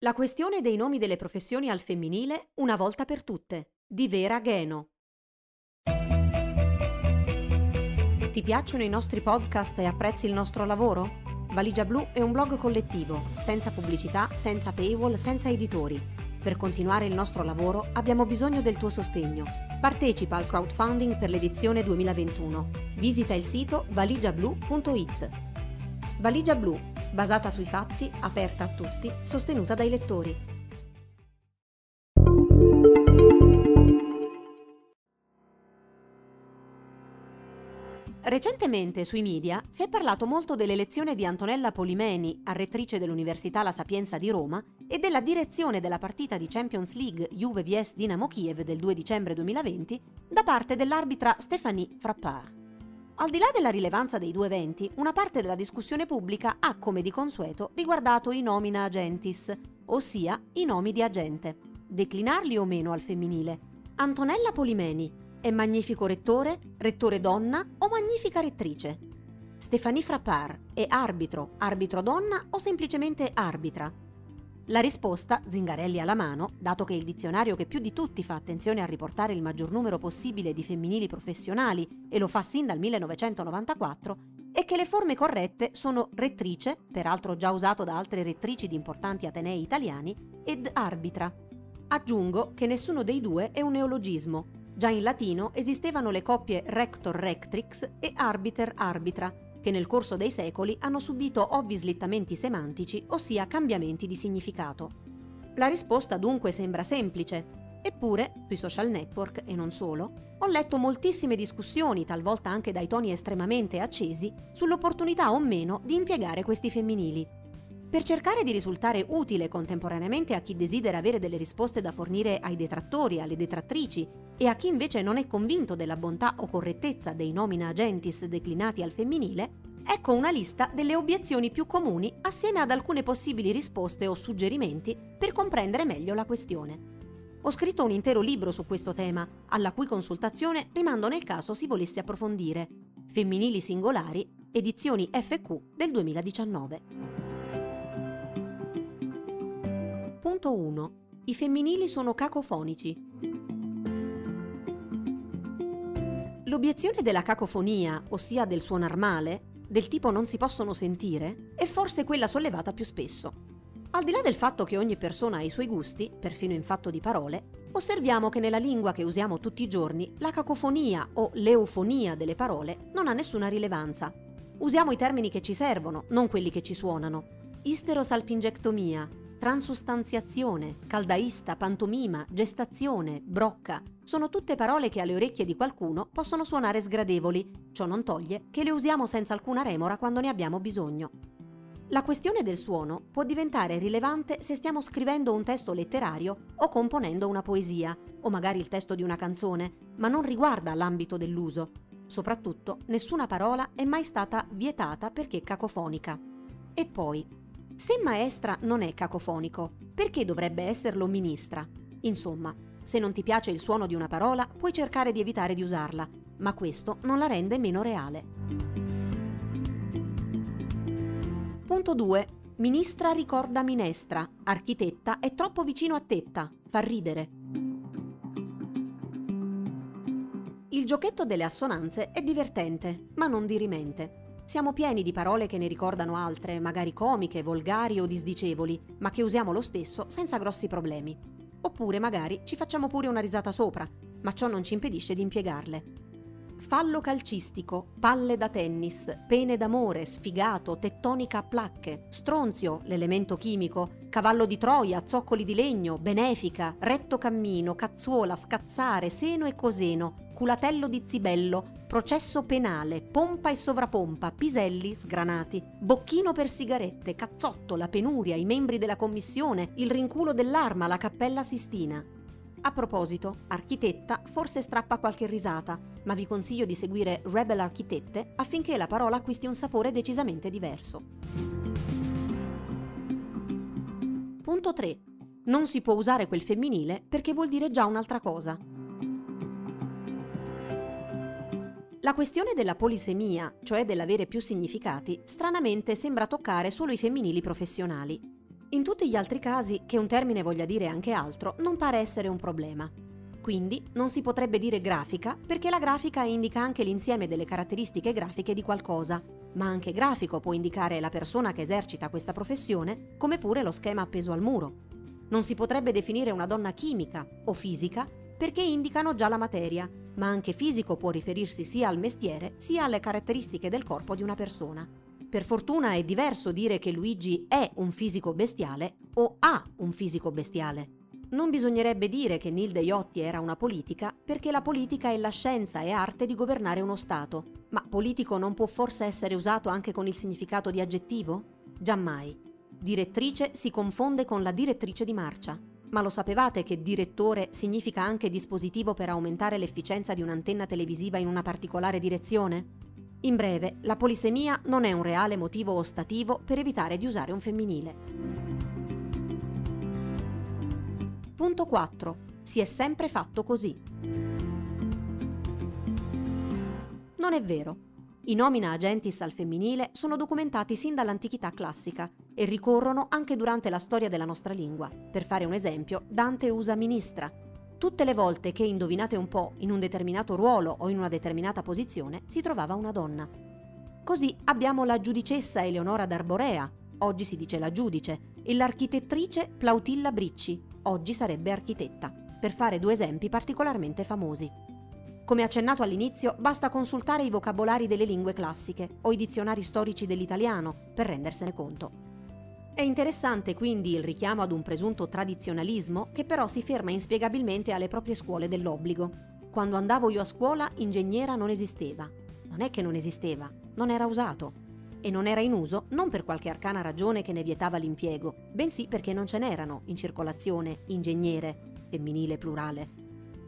La questione dei nomi delle professioni al femminile una volta per tutte, di Vera Geno. Ti piacciono i nostri podcast e apprezzi il nostro lavoro? Valigia Blu è un blog collettivo, senza pubblicità, senza paywall, senza editori. Per continuare il nostro lavoro abbiamo bisogno del tuo sostegno. Partecipa al crowdfunding per l'edizione 2021. Visita il sito valigiablu.it. Valigia Blu, basata sui fatti, aperta a tutti, sostenuta dai lettori. Recentemente sui media si è parlato molto dell'elezione di Antonella Polimeni, arrettrice dell'Università La Sapienza di Roma, e della direzione della partita di Champions League Juve vs Dinamo Kiev del 2 dicembre 2020 da parte dell'arbitra Stéphanie Frappard. Al di là della rilevanza dei due eventi, una parte della discussione pubblica ha, come di consueto, riguardato i nomina agentis, ossia i nomi di agente. Declinarli o meno al femminile. Antonella Polimeni, è magnifico rettore, rettore donna o magnifica rettrice? Stefanie Frappard è arbitro, arbitro donna o semplicemente arbitra? La risposta, Zingarelli alla mano, dato che il dizionario che più di tutti fa attenzione a riportare il maggior numero possibile di femminili professionali e lo fa sin dal 1994, è che le forme corrette sono rettrice, peraltro già usato da altre rettrici di importanti atenei italiani, ed arbitra. Aggiungo che nessuno dei due è un neologismo, Già in latino esistevano le coppie rector-rectrix e arbiter-arbitra, che nel corso dei secoli hanno subito ovvi slittamenti semantici, ossia cambiamenti di significato. La risposta dunque sembra semplice, Eppure, sui social network e non solo, ho letto moltissime discussioni, talvolta anche dai toni estremamente accesi, sull'opportunità o meno di impiegare questi femminili. Per cercare di risultare utile contemporaneamente a chi desidera avere delle risposte da fornire ai detrattori, alle detrattrici e a chi invece non è convinto della bontà o correttezza dei nomina agentis declinati al femminile, ecco una lista delle obiezioni più comuni assieme ad alcune possibili risposte o suggerimenti per comprendere meglio la questione. Ho scritto un intero libro su questo tema, alla cui consultazione rimando nel caso si volesse approfondire. Femminili singolari, edizioni FQ del 2019. Punto 1. I femminili sono cacofonici. L'obiezione della cacofonia, ossia del suonar male, del tipo non si possono sentire, è forse quella sollevata più spesso. Al di là del fatto che ogni persona ha i suoi gusti, perfino in fatto di parole, osserviamo che nella lingua che usiamo tutti i giorni la cacofonia o l'eufonia delle parole non ha nessuna rilevanza. Usiamo i termini che ci servono, non quelli che ci suonano. Isterosalpingectomia, Transustanziazione, caldaista, pantomima, gestazione, brocca sono tutte parole che alle orecchie di qualcuno possono suonare sgradevoli, ciò non toglie che le usiamo senza alcuna remora quando ne abbiamo bisogno. La questione del suono può diventare rilevante se stiamo scrivendo un testo letterario o componendo una poesia, o magari il testo di una canzone, ma non riguarda l'ambito dell'uso. Soprattutto, nessuna parola è mai stata vietata perché cacofonica. E poi, se maestra non è cacofonico, perché dovrebbe esserlo ministra? Insomma, se non ti piace il suono di una parola, puoi cercare di evitare di usarla, ma questo non la rende meno reale. Punto 2. Ministra ricorda minestra. Architetta è troppo vicino a tetta. Fa ridere. Il giochetto delle assonanze è divertente, ma non dirimente. Siamo pieni di parole che ne ricordano altre, magari comiche, volgari o disdicevoli, ma che usiamo lo stesso senza grossi problemi. Oppure magari ci facciamo pure una risata sopra, ma ciò non ci impedisce di impiegarle. Fallo calcistico, palle da tennis, pene d'amore, sfigato, tettonica a placche, stronzio, l'elemento chimico, cavallo di Troia, zoccoli di legno, benefica, retto cammino, cazzuola, scazzare, seno e coseno, culatello di zibello, processo penale, pompa e sovrapompa, piselli sgranati, bocchino per sigarette, cazzotto, la penuria, i membri della commissione, il rinculo dell'arma, la cappella Sistina. A proposito, architetta forse strappa qualche risata, ma vi consiglio di seguire Rebel Architette affinché la parola acquisti un sapore decisamente diverso. Punto 3. Non si può usare quel femminile perché vuol dire già un'altra cosa. La questione della polisemia, cioè dell'avere più significati, stranamente sembra toccare solo i femminili professionali. In tutti gli altri casi, che un termine voglia dire anche altro, non pare essere un problema. Quindi non si potrebbe dire grafica perché la grafica indica anche l'insieme delle caratteristiche grafiche di qualcosa, ma anche grafico può indicare la persona che esercita questa professione, come pure lo schema appeso al muro. Non si potrebbe definire una donna chimica o fisica perché indicano già la materia, ma anche fisico può riferirsi sia al mestiere sia alle caratteristiche del corpo di una persona. Per fortuna è diverso dire che Luigi è un fisico bestiale o ha un fisico bestiale. Non bisognerebbe dire che Nilde Iotti era una politica, perché la politica è la scienza e arte di governare uno Stato. Ma politico non può forse essere usato anche con il significato di aggettivo? Giammai. Direttrice si confonde con la direttrice di marcia. Ma lo sapevate che direttore significa anche dispositivo per aumentare l'efficienza di un'antenna televisiva in una particolare direzione? In breve, la polisemia non è un reale motivo ostativo per evitare di usare un femminile. Punto 4. Si è sempre fatto così. Non è vero. I nomina agentis al femminile sono documentati sin dall'antichità classica e ricorrono anche durante la storia della nostra lingua. Per fare un esempio, Dante usa ministra. Tutte le volte che, indovinate un po', in un determinato ruolo o in una determinata posizione si trovava una donna. Così abbiamo la giudicessa Eleonora d'Arborea, oggi si dice la giudice, e l'architettrice Plautilla Bricci, oggi sarebbe architetta, per fare due esempi particolarmente famosi. Come accennato all'inizio, basta consultare i vocabolari delle lingue classiche o i dizionari storici dell'italiano per rendersene conto. È interessante quindi il richiamo ad un presunto tradizionalismo che però si ferma inspiegabilmente alle proprie scuole dell'obbligo. Quando andavo io a scuola, ingegnera non esisteva. Non è che non esisteva, non era usato e non era in uso non per qualche arcana ragione che ne vietava l'impiego, bensì perché non ce n'erano in circolazione ingegnere, femminile plurale.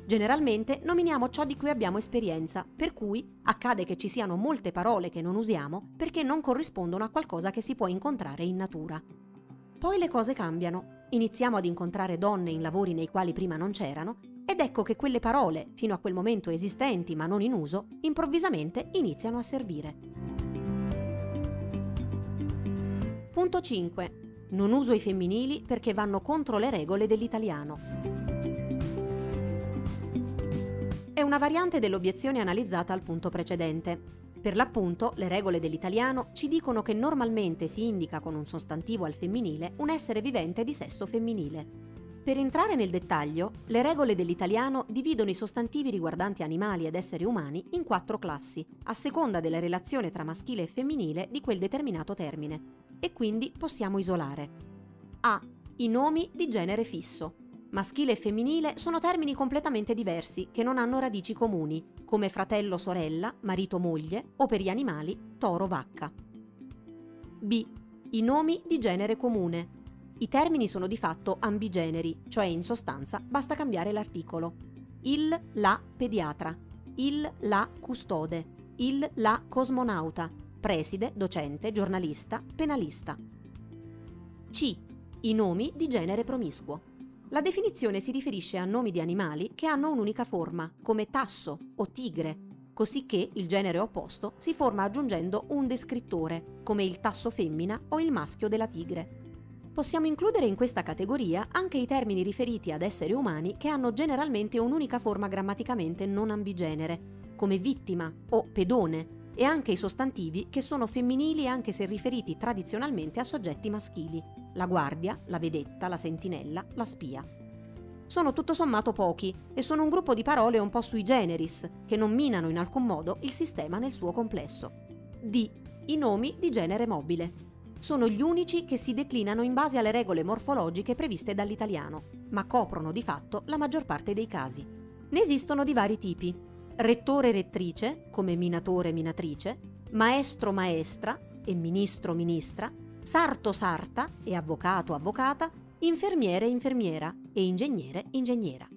Generalmente nominiamo ciò di cui abbiamo esperienza, per cui accade che ci siano molte parole che non usiamo perché non corrispondono a qualcosa che si può incontrare in natura. Poi le cose cambiano, iniziamo ad incontrare donne in lavori nei quali prima non c'erano ed ecco che quelle parole, fino a quel momento esistenti ma non in uso, improvvisamente iniziano a servire. Punto 5. Non uso i femminili perché vanno contro le regole dell'italiano. È una variante dell'obiezione analizzata al punto precedente. Per l'appunto, le regole dell'italiano ci dicono che normalmente si indica con un sostantivo al femminile un essere vivente di sesso femminile. Per entrare nel dettaglio, le regole dell'italiano dividono i sostantivi riguardanti animali ed esseri umani in quattro classi, a seconda della relazione tra maschile e femminile di quel determinato termine e quindi possiamo isolare. A. I nomi di genere fisso. Maschile e femminile sono termini completamente diversi che non hanno radici comuni, come fratello-sorella, marito-moglie o per gli animali toro-vacca. B. I nomi di genere comune. I termini sono di fatto ambigeneri, cioè in sostanza basta cambiare l'articolo. Il, la pediatra, il, la custode, il, la cosmonauta, preside, docente, giornalista, penalista. C. I nomi di genere promiscuo. La definizione si riferisce a nomi di animali che hanno un'unica forma, come tasso o tigre, cosicché il genere opposto si forma aggiungendo un descrittore, come il tasso femmina o il maschio della tigre. Possiamo includere in questa categoria anche i termini riferiti ad esseri umani che hanno generalmente un'unica forma grammaticamente non ambigenere, come vittima o pedone, e anche i sostantivi che sono femminili anche se riferiti tradizionalmente a soggetti maschili, la guardia, la vedetta, la sentinella, la spia. Sono tutto sommato pochi e sono un gruppo di parole un po' sui generis, che non minano in alcun modo il sistema nel suo complesso. D. I nomi di genere mobile. Sono gli unici che si declinano in base alle regole morfologiche previste dall'italiano, ma coprono di fatto la maggior parte dei casi. Ne esistono di vari tipi, rettore rettrice, come minatore minatrice, maestro maestra e ministro ministra, sarto sarta e avvocato avvocata, infermiere infermiera e ingegnere ingegnera.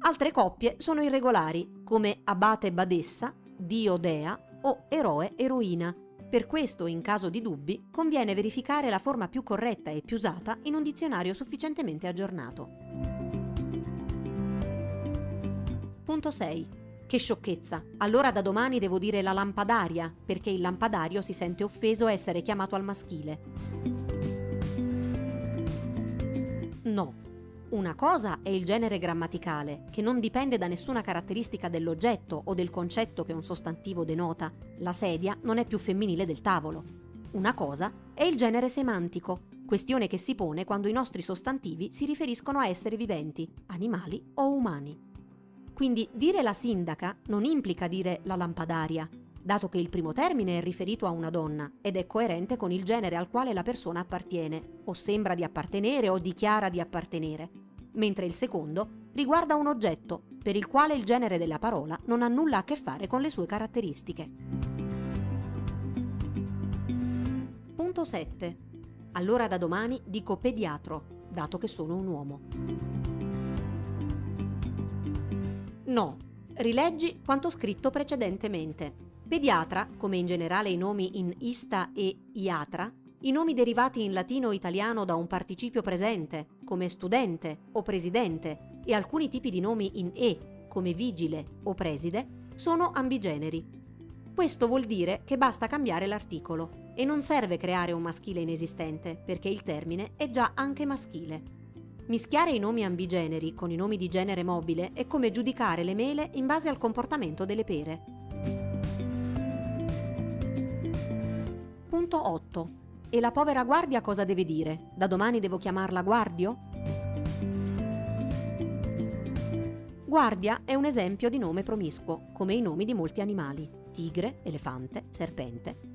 Altre coppie sono irregolari, come abate badessa, dio dea o eroe eroina. Per questo, in caso di dubbi, conviene verificare la forma più corretta e più usata in un dizionario sufficientemente aggiornato. Punto 6. Che sciocchezza! Allora da domani devo dire la lampadaria, perché il lampadario si sente offeso a essere chiamato al maschile. No. Una cosa è il genere grammaticale, che non dipende da nessuna caratteristica dell'oggetto o del concetto che un sostantivo denota. La sedia non è più femminile del tavolo. Una cosa è il genere semantico, questione che si pone quando i nostri sostantivi si riferiscono a esseri viventi, animali o umani. Quindi dire la sindaca non implica dire la lampadaria, dato che il primo termine è riferito a una donna ed è coerente con il genere al quale la persona appartiene, o sembra di appartenere o dichiara di appartenere, mentre il secondo riguarda un oggetto per il quale il genere della parola non ha nulla a che fare con le sue caratteristiche. Punto 7. Allora da domani dico pediatro, dato che sono un uomo. No, rileggi quanto scritto precedentemente. Pediatra, come in generale i nomi in ista e iatra, i nomi derivati in latino o italiano da un participio presente, come studente o presidente, e alcuni tipi di nomi in e, come vigile o preside, sono ambigeneri. Questo vuol dire che basta cambiare l'articolo e non serve creare un maschile inesistente, perché il termine è già anche maschile. Mischiare i nomi ambigeneri con i nomi di genere mobile è come giudicare le mele in base al comportamento delle pere. Punto 8. E la povera guardia cosa deve dire? Da domani devo chiamarla guardio? Guardia è un esempio di nome promiscuo, come i nomi di molti animali, tigre, elefante, serpente.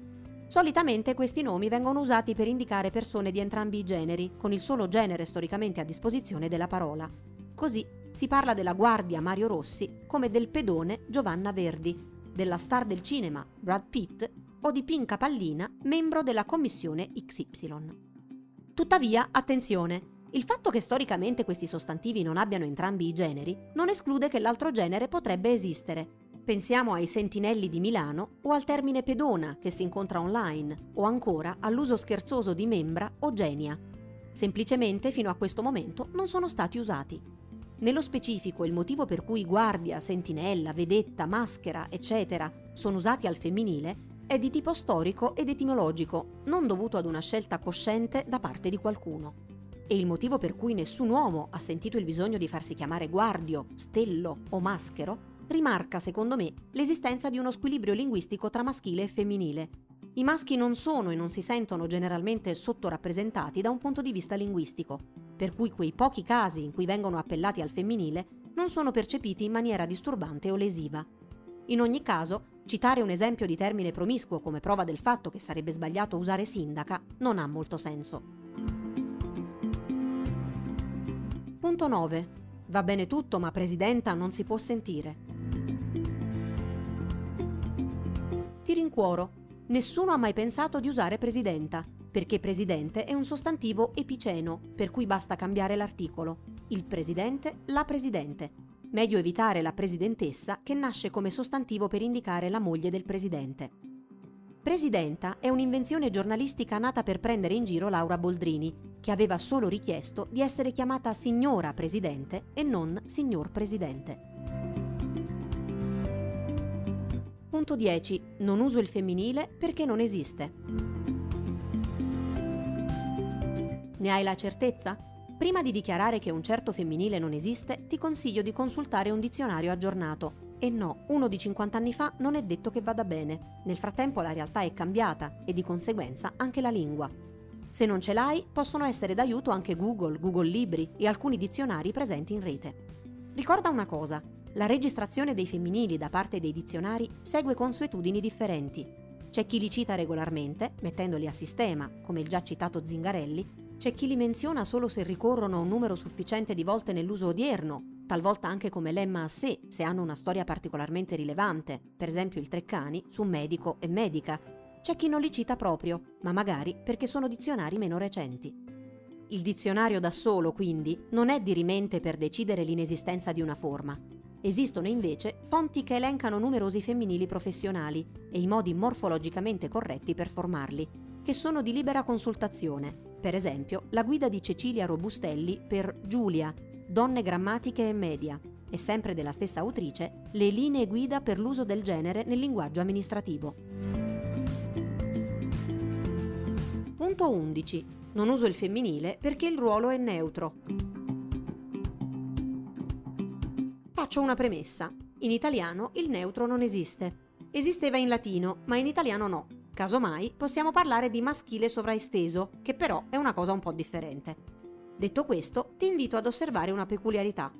Solitamente questi nomi vengono usati per indicare persone di entrambi i generi, con il solo genere storicamente a disposizione della parola. Così si parla della guardia Mario Rossi come del pedone Giovanna Verdi, della star del cinema Brad Pitt o di Pinca Pallina, membro della commissione XY. Tuttavia, attenzione, il fatto che storicamente questi sostantivi non abbiano entrambi i generi non esclude che l'altro genere potrebbe esistere. Pensiamo ai sentinelli di Milano o al termine pedona che si incontra online o ancora all'uso scherzoso di membra o genia. Semplicemente fino a questo momento non sono stati usati. Nello specifico il motivo per cui guardia, sentinella, vedetta, maschera, eccetera sono usati al femminile è di tipo storico ed etimologico, non dovuto ad una scelta cosciente da parte di qualcuno. E il motivo per cui nessun uomo ha sentito il bisogno di farsi chiamare guardio, stello o maschero rimarca, secondo me, l'esistenza di uno squilibrio linguistico tra maschile e femminile. I maschi non sono e non si sentono generalmente sottorappresentati da un punto di vista linguistico, per cui quei pochi casi in cui vengono appellati al femminile non sono percepiti in maniera disturbante o lesiva. In ogni caso, Citare un esempio di termine promiscuo come prova del fatto che sarebbe sbagliato usare sindaca non ha molto senso. Punto 9. Va bene tutto, ma presidenta non si può sentire. Ti rincuoro. Nessuno ha mai pensato di usare presidenta, perché presidente è un sostantivo epiceno, per cui basta cambiare l'articolo. Il presidente, la presidente Meglio evitare la presidentessa che nasce come sostantivo per indicare la moglie del presidente. Presidenta è un'invenzione giornalistica nata per prendere in giro Laura Boldrini, che aveva solo richiesto di essere chiamata signora presidente e non signor presidente. Punto 10. Non uso il femminile perché non esiste. Ne hai la certezza? Prima di dichiarare che un certo femminile non esiste, ti consiglio di consultare un dizionario aggiornato. E no, uno di 50 anni fa non è detto che vada bene. Nel frattempo la realtà è cambiata e di conseguenza anche la lingua. Se non ce l'hai, possono essere d'aiuto anche Google, Google Libri e alcuni dizionari presenti in rete. Ricorda una cosa, la registrazione dei femminili da parte dei dizionari segue consuetudini differenti. C'è chi li cita regolarmente, mettendoli a sistema, come il già citato Zingarelli, c'è chi li menziona solo se ricorrono a un numero sufficiente di volte nell'uso odierno, talvolta anche come lemma a sé se hanno una storia particolarmente rilevante, per esempio il Treccani su medico e medica. C'è chi non li cita proprio, ma magari perché sono dizionari meno recenti. Il dizionario da solo, quindi, non è dirimente per decidere l'inesistenza di una forma. Esistono invece fonti che elencano numerosi femminili professionali e i modi morfologicamente corretti per formarli, che sono di libera consultazione per esempio, la guida di Cecilia Robustelli per Giulia, Donne grammatiche e media, e sempre della stessa autrice, le linee guida per l'uso del genere nel linguaggio amministrativo. Punto Punto 11. Non uso il femminile perché il ruolo è neutro. Faccio una premessa. In italiano il neutro non esiste. Esisteva in latino, ma in italiano no. Casomai possiamo parlare di maschile sovraesteso, che però è una cosa un po' differente. Detto questo, ti invito ad osservare una peculiarità.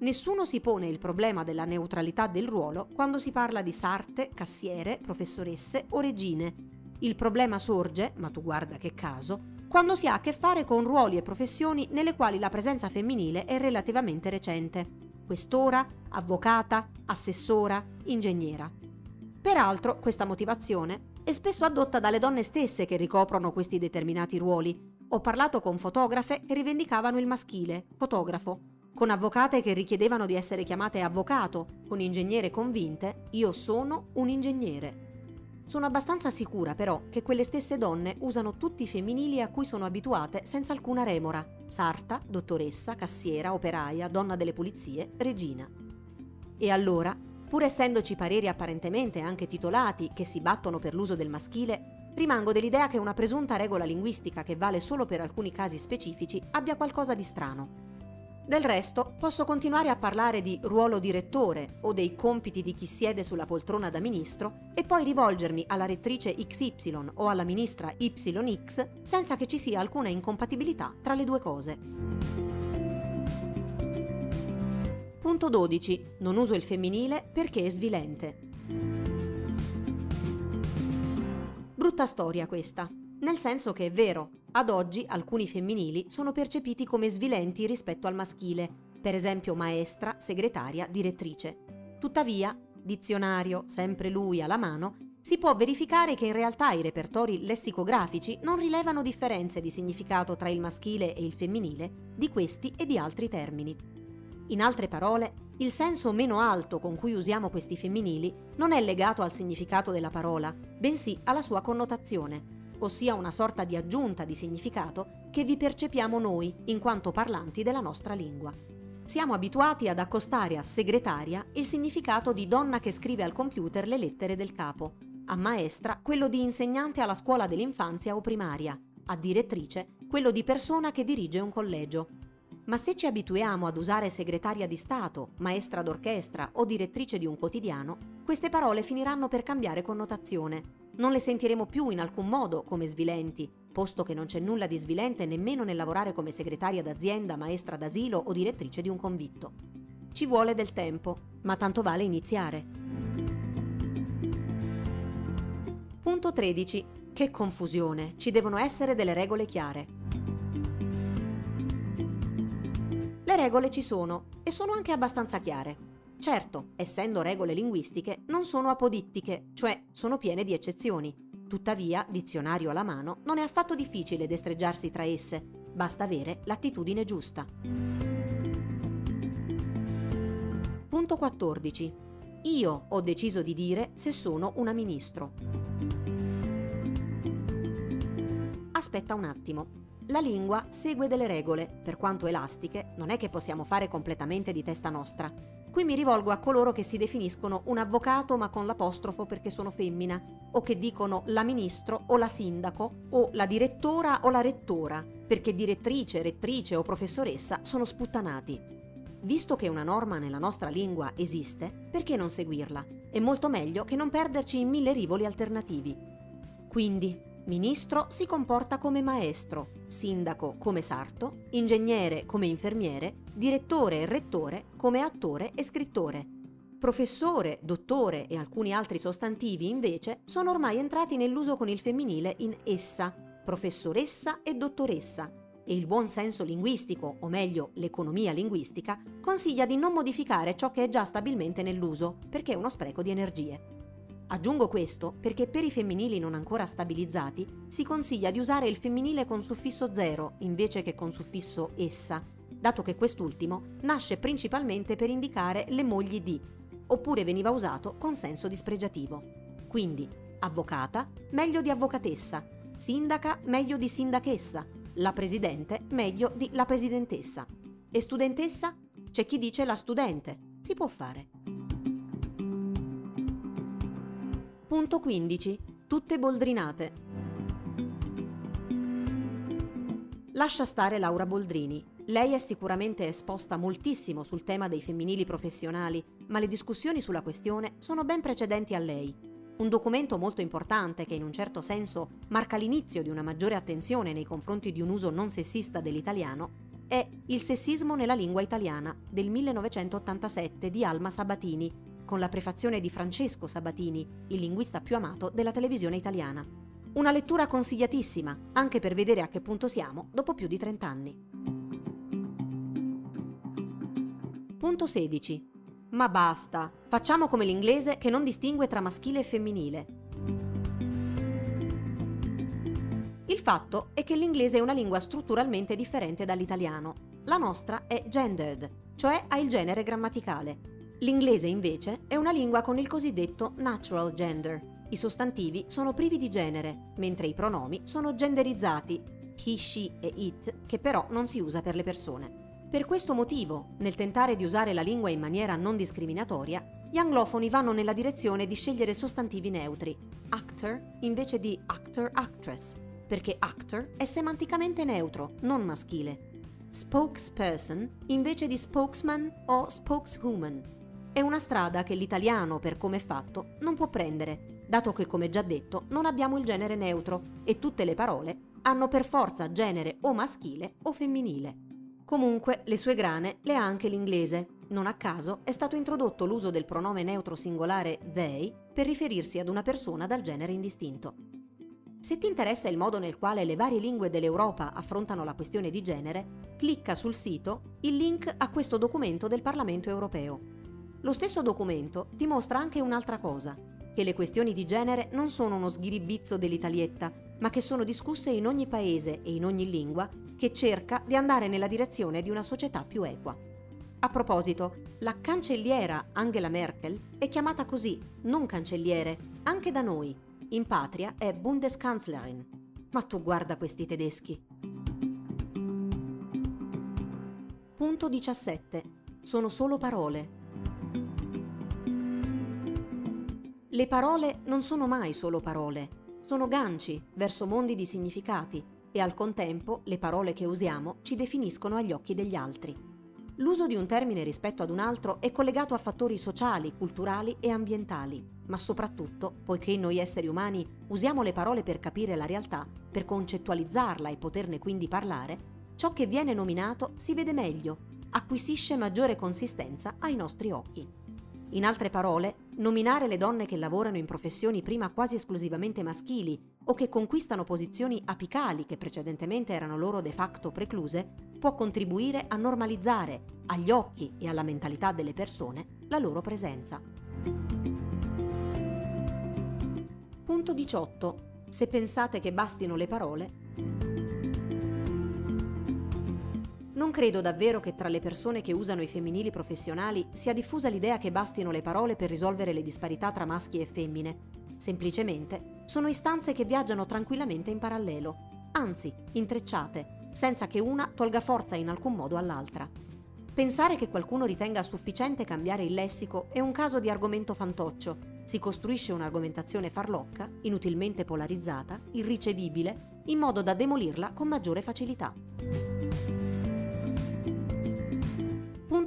Nessuno si pone il problema della neutralità del ruolo quando si parla di sarte, cassiere, professoresse o regine. Il problema sorge, ma tu guarda che caso, quando si ha a che fare con ruoli e professioni nelle quali la presenza femminile è relativamente recente. Questora, avvocata, assessora, ingegnera. Peraltro, questa motivazione è spesso adotta dalle donne stesse che ricoprono questi determinati ruoli. Ho parlato con fotografe che rivendicavano il maschile, fotografo, con avvocate che richiedevano di essere chiamate avvocato, con ingegnere convinte, io sono un ingegnere. Sono abbastanza sicura però che quelle stesse donne usano tutti i femminili a cui sono abituate senza alcuna remora. Sarta, dottoressa, cassiera, operaia, donna delle pulizie, regina. E allora, pur essendoci pareri apparentemente anche titolati che si battono per l'uso del maschile, rimango dell'idea che una presunta regola linguistica che vale solo per alcuni casi specifici abbia qualcosa di strano. Del resto, posso continuare a parlare di ruolo direttore o dei compiti di chi siede sulla poltrona da ministro e poi rivolgermi alla rettrice XY o alla ministra YX senza che ci sia alcuna incompatibilità tra le due cose. Punto 12. Non uso il femminile perché è svilente. Brutta storia questa, nel senso che è vero, ad oggi alcuni femminili sono percepiti come svilenti rispetto al maschile, per esempio maestra, segretaria, direttrice. Tuttavia, dizionario, sempre lui alla mano, si può verificare che in realtà i repertori lessicografici non rilevano differenze di significato tra il maschile e il femminile di questi e di altri termini. In altre parole, il senso meno alto con cui usiamo questi femminili non è legato al significato della parola, bensì alla sua connotazione ossia una sorta di aggiunta di significato che vi percepiamo noi in quanto parlanti della nostra lingua. Siamo abituati ad accostare a segretaria il significato di donna che scrive al computer le lettere del capo, a maestra quello di insegnante alla scuola dell'infanzia o primaria, a direttrice quello di persona che dirige un collegio. Ma se ci abituiamo ad usare segretaria di Stato, maestra d'orchestra o direttrice di un quotidiano, queste parole finiranno per cambiare connotazione non le sentiremo più in alcun modo come svilenti, posto che non c'è nulla di svilente nemmeno nel lavorare come segretaria d'azienda, maestra d'asilo o direttrice di un convitto. Ci vuole del tempo, ma tanto vale iniziare. Punto 13. Che confusione, ci devono essere delle regole chiare. Le regole ci sono e sono anche abbastanza chiare. Certo, essendo regole linguistiche, non sono apodittiche, cioè sono piene di eccezioni. Tuttavia, dizionario alla mano, non è affatto difficile destreggiarsi tra esse, basta avere l'attitudine giusta. Punto 14. Io ho deciso di dire se sono una ministro. Aspetta un attimo. La lingua segue delle regole, per quanto elastiche, non è che possiamo fare completamente di testa nostra. Qui mi rivolgo a coloro che si definiscono un avvocato ma con l'apostrofo perché sono femmina, o che dicono la ministro o la sindaco, o la direttora o la rettora, perché direttrice, rettrice o professoressa sono sputtanati. Visto che una norma nella nostra lingua esiste, perché non seguirla? È molto meglio che non perderci in mille rivoli alternativi. Quindi, Ministro si comporta come maestro, sindaco come sarto, ingegnere come infermiere, direttore e rettore come attore e scrittore. Professore, dottore e alcuni altri sostantivi invece sono ormai entrati nell'uso con il femminile in essa, professoressa e dottoressa, e il buon senso linguistico, o meglio l'economia linguistica, consiglia di non modificare ciò che è già stabilmente nell'uso, perché è uno spreco di energie. Aggiungo questo perché per i femminili non ancora stabilizzati si consiglia di usare il femminile con suffisso zero invece che con suffisso essa, dato che quest'ultimo nasce principalmente per indicare le mogli di, oppure veniva usato con senso dispregiativo. Quindi, avvocata meglio di avvocatessa, sindaca meglio di sindachessa, la presidente meglio di la presidentessa. E studentessa? C'è chi dice la studente. Si può fare. Punto 15. Tutte boldrinate. Lascia stare Laura Boldrini. Lei è sicuramente esposta moltissimo sul tema dei femminili professionali, ma le discussioni sulla questione sono ben precedenti a lei. Un documento molto importante che in un certo senso marca l'inizio di una maggiore attenzione nei confronti di un uso non sessista dell'italiano è Il sessismo nella lingua italiana del 1987 di Alma Sabatini, con la prefazione di Francesco Sabatini, il linguista più amato della televisione italiana. Una lettura consigliatissima, anche per vedere a che punto siamo dopo più di 30 anni. Punto 16. Ma basta, facciamo come l'inglese che non distingue tra maschile e femminile. Il fatto è che l'inglese è una lingua strutturalmente differente dall'italiano. La nostra è gendered, cioè ha il genere grammaticale. L'inglese invece è una lingua con il cosiddetto natural gender. I sostantivi sono privi di genere, mentre i pronomi sono genderizzati, he, she e it, che però non si usa per le persone. Per questo motivo, nel tentare di usare la lingua in maniera non discriminatoria, gli anglofoni vanno nella direzione di scegliere sostantivi neutri, actor invece di actor-actress, perché actor è semanticamente neutro, non maschile. Spokesperson invece di spokesman o spokeswoman. È una strada che l'italiano, per come è fatto, non può prendere, dato che, come già detto, non abbiamo il genere neutro e tutte le parole hanno per forza genere o maschile o femminile. Comunque, le sue grane le ha anche l'inglese. Non a caso è stato introdotto l'uso del pronome neutro singolare they per riferirsi ad una persona dal genere indistinto. Se ti interessa il modo nel quale le varie lingue dell'Europa affrontano la questione di genere, clicca sul sito il link a questo documento del Parlamento europeo. Lo stesso documento ti mostra anche un'altra cosa, che le questioni di genere non sono uno sghiribizzo dell'Italietta, ma che sono discusse in ogni paese e in ogni lingua che cerca di andare nella direzione di una società più equa. A proposito, la cancelliera Angela Merkel è chiamata così, non cancelliere, anche da noi, in patria è Bundeskanzlerin. Ma tu guarda questi tedeschi. Punto 17. Sono solo parole. Le parole non sono mai solo parole, sono ganci verso mondi di significati e al contempo le parole che usiamo ci definiscono agli occhi degli altri. L'uso di un termine rispetto ad un altro è collegato a fattori sociali, culturali e ambientali, ma soprattutto, poiché noi esseri umani usiamo le parole per capire la realtà, per concettualizzarla e poterne quindi parlare, ciò che viene nominato si vede meglio, acquisisce maggiore consistenza ai nostri occhi. In altre parole, nominare le donne che lavorano in professioni prima quasi esclusivamente maschili o che conquistano posizioni apicali che precedentemente erano loro de facto precluse, può contribuire a normalizzare agli occhi e alla mentalità delle persone la loro presenza. Punto 18. Se pensate che bastino le parole, Non credo davvero che tra le persone che usano i femminili professionali sia diffusa l'idea che bastino le parole per risolvere le disparità tra maschi e femmine. Semplicemente sono istanze che viaggiano tranquillamente in parallelo, anzi intrecciate, senza che una tolga forza in alcun modo all'altra. Pensare che qualcuno ritenga sufficiente cambiare il lessico è un caso di argomento fantoccio. Si costruisce un'argomentazione farlocca, inutilmente polarizzata, irricevibile, in modo da demolirla con maggiore facilità.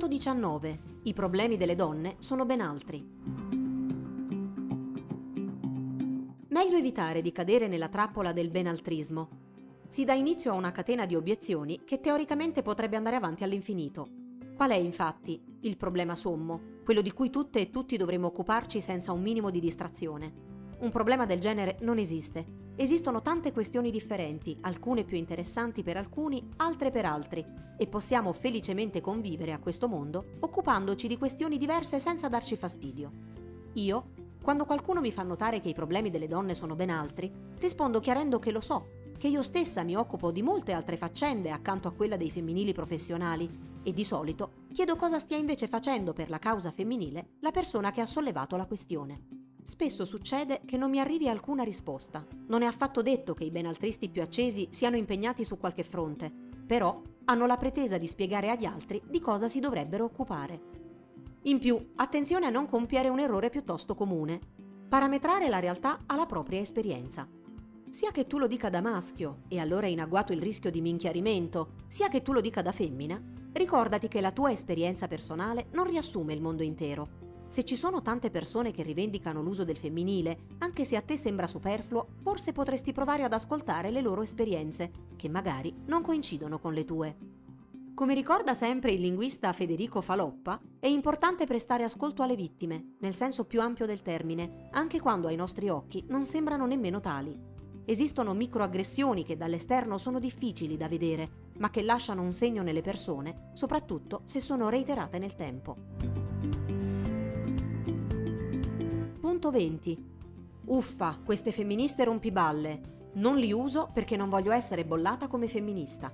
Punto 19. I problemi delle donne sono ben altri. Meglio evitare di cadere nella trappola del benaltrismo. Si dà inizio a una catena di obiezioni che teoricamente potrebbe andare avanti all'infinito. Qual è infatti il problema sommo, quello di cui tutte e tutti dovremmo occuparci senza un minimo di distrazione? Un problema del genere non esiste. Esistono tante questioni differenti, alcune più interessanti per alcuni, altre per altri, e possiamo felicemente convivere a questo mondo occupandoci di questioni diverse senza darci fastidio. Io, quando qualcuno mi fa notare che i problemi delle donne sono ben altri, rispondo chiarendo che lo so, che io stessa mi occupo di molte altre faccende accanto a quella dei femminili professionali e di solito chiedo cosa stia invece facendo per la causa femminile la persona che ha sollevato la questione. Spesso succede che non mi arrivi alcuna risposta. Non è affatto detto che i benaltristi più accesi siano impegnati su qualche fronte, però hanno la pretesa di spiegare agli altri di cosa si dovrebbero occupare. In più, attenzione a non compiere un errore piuttosto comune. Parametrare la realtà alla propria esperienza. sia che tu lo dica da maschio, e allora è in agguato il rischio di minchiarimento, sia che tu lo dica da femmina, ricordati che la tua esperienza personale non riassume il mondo intero. Se ci sono tante persone che rivendicano l'uso del femminile, anche se a te sembra superfluo, forse potresti provare ad ascoltare le loro esperienze, che magari non coincidono con le tue. Come ricorda sempre il linguista Federico Faloppa, è importante prestare ascolto alle vittime, nel senso più ampio del termine, anche quando ai nostri occhi non sembrano nemmeno tali. Esistono microaggressioni che dall'esterno sono difficili da vedere, ma che lasciano un segno nelle persone, soprattutto se sono reiterate nel tempo. Punto 20. Uffa, queste femministe rompiballe. Non li uso perché non voglio essere bollata come femminista.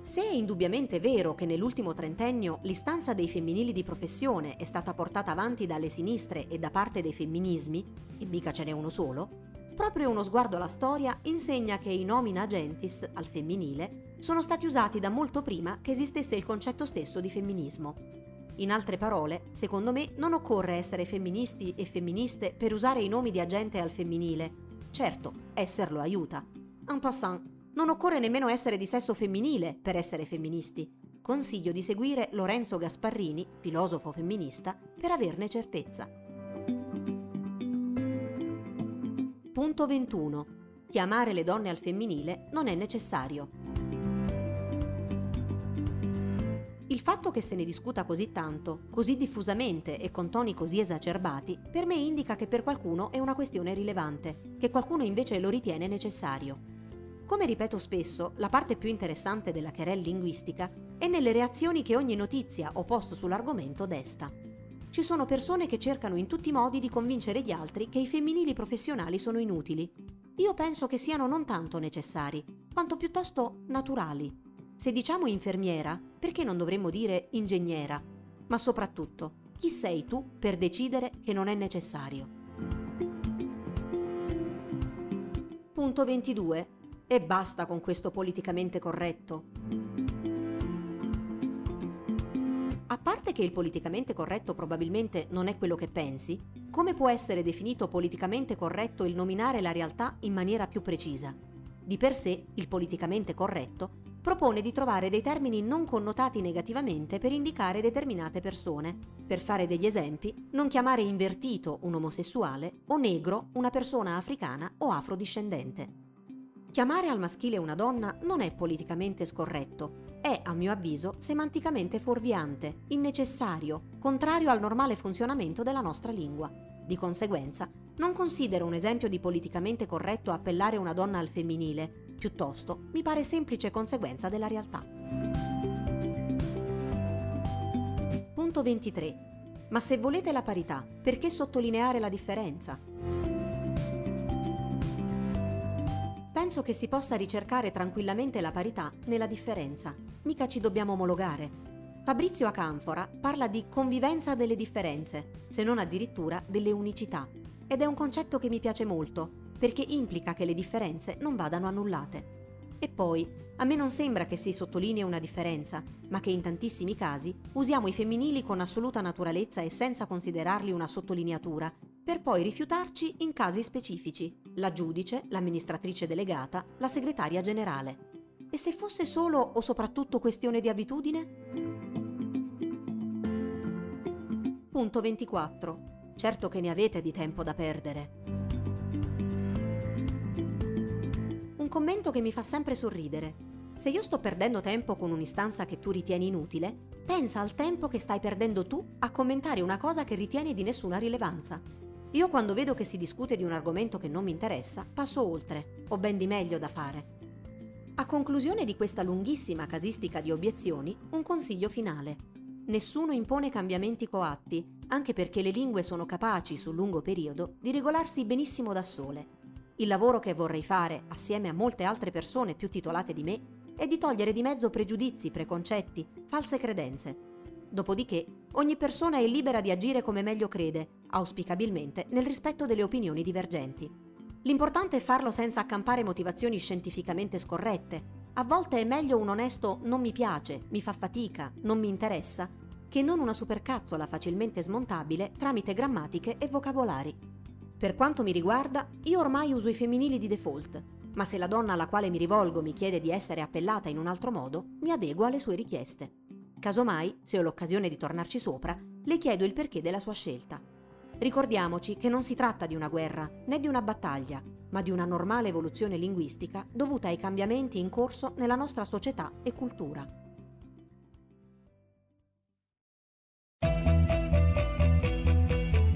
Se è indubbiamente vero che nell'ultimo trentennio l'istanza dei femminili di professione è stata portata avanti dalle sinistre e da parte dei femminismi, e mica ce n'è uno solo, proprio uno sguardo alla storia insegna che i nomina agentis al femminile sono stati usati da molto prima che esistesse il concetto stesso di femminismo. In altre parole, secondo me non occorre essere femministi e femministe per usare i nomi di agente al femminile. Certo, esserlo aiuta. En passant, non occorre nemmeno essere di sesso femminile per essere femministi. Consiglio di seguire Lorenzo Gasparrini, filosofo femminista, per averne certezza. Punto 21. Chiamare le donne al femminile non è necessario. Il fatto che se ne discuta così tanto, così diffusamente e con toni così esacerbati, per me indica che per qualcuno è una questione rilevante, che qualcuno invece lo ritiene necessario. Come ripeto spesso, la parte più interessante della querel linguistica è nelle reazioni che ogni notizia o post sull'argomento desta. Ci sono persone che cercano in tutti i modi di convincere gli altri che i femminili professionali sono inutili. Io penso che siano non tanto necessari, quanto piuttosto naturali. Se diciamo infermiera, perché non dovremmo dire ingegnera? Ma soprattutto, chi sei tu per decidere che non è necessario? Punto 22. E basta con questo politicamente corretto. A parte che il politicamente corretto probabilmente non è quello che pensi, come può essere definito politicamente corretto il nominare la realtà in maniera più precisa? Di per sé, il politicamente corretto propone di trovare dei termini non connotati negativamente per indicare determinate persone. Per fare degli esempi, non chiamare invertito un omosessuale o negro una persona africana o afrodiscendente. Chiamare al maschile una donna non è politicamente scorretto, è, a mio avviso, semanticamente fuorviante, innecessario, contrario al normale funzionamento della nostra lingua. Di conseguenza, non considero un esempio di politicamente corretto appellare una donna al femminile, piuttosto mi pare semplice conseguenza della realtà. Punto 23. Ma se volete la parità, perché sottolineare la differenza? penso che si possa ricercare tranquillamente la parità nella differenza. Mica ci dobbiamo omologare. Fabrizio Acanfora parla di convivenza delle differenze, se non addirittura delle unicità. Ed è un concetto che mi piace molto, perché implica che le differenze non vadano annullate. E poi, a me non sembra che si sottolinei una differenza, ma che in tantissimi casi usiamo i femminili con assoluta naturalezza e senza considerarli una sottolineatura, per poi rifiutarci in casi specifici, la giudice, l'amministratrice delegata, la segretaria generale. E se fosse solo o soprattutto questione di abitudine? Punto 24. Certo che ne avete di tempo da perdere. Commento che mi fa sempre sorridere. Se io sto perdendo tempo con un'istanza che tu ritieni inutile, pensa al tempo che stai perdendo tu a commentare una cosa che ritieni di nessuna rilevanza. Io quando vedo che si discute di un argomento che non mi interessa, passo oltre, ho ben di meglio da fare. A conclusione di questa lunghissima casistica di obiezioni, un consiglio finale. Nessuno impone cambiamenti coatti, anche perché le lingue sono capaci, sul lungo periodo, di regolarsi benissimo da sole. Il lavoro che vorrei fare, assieme a molte altre persone più titolate di me, è di togliere di mezzo pregiudizi, preconcetti, false credenze, Dopodiché, ogni persona è libera di agire come meglio crede, auspicabilmente nel rispetto delle opinioni divergenti. L'importante è farlo senza accampare motivazioni scientificamente scorrette. A volte è meglio un onesto non mi piace, mi fa fatica, non mi interessa, che non una supercazzola facilmente smontabile tramite grammatiche e vocabolari. Per quanto mi riguarda, io ormai uso i femminili di default, ma se la donna alla quale mi rivolgo mi chiede di essere appellata in un altro modo, mi adeguo alle sue richieste. Casomai, se ho l'occasione di tornarci sopra, le chiedo il perché della sua scelta. Ricordiamoci che non si tratta di una guerra né di una battaglia, ma di una normale evoluzione linguistica dovuta ai cambiamenti in corso nella nostra società e cultura.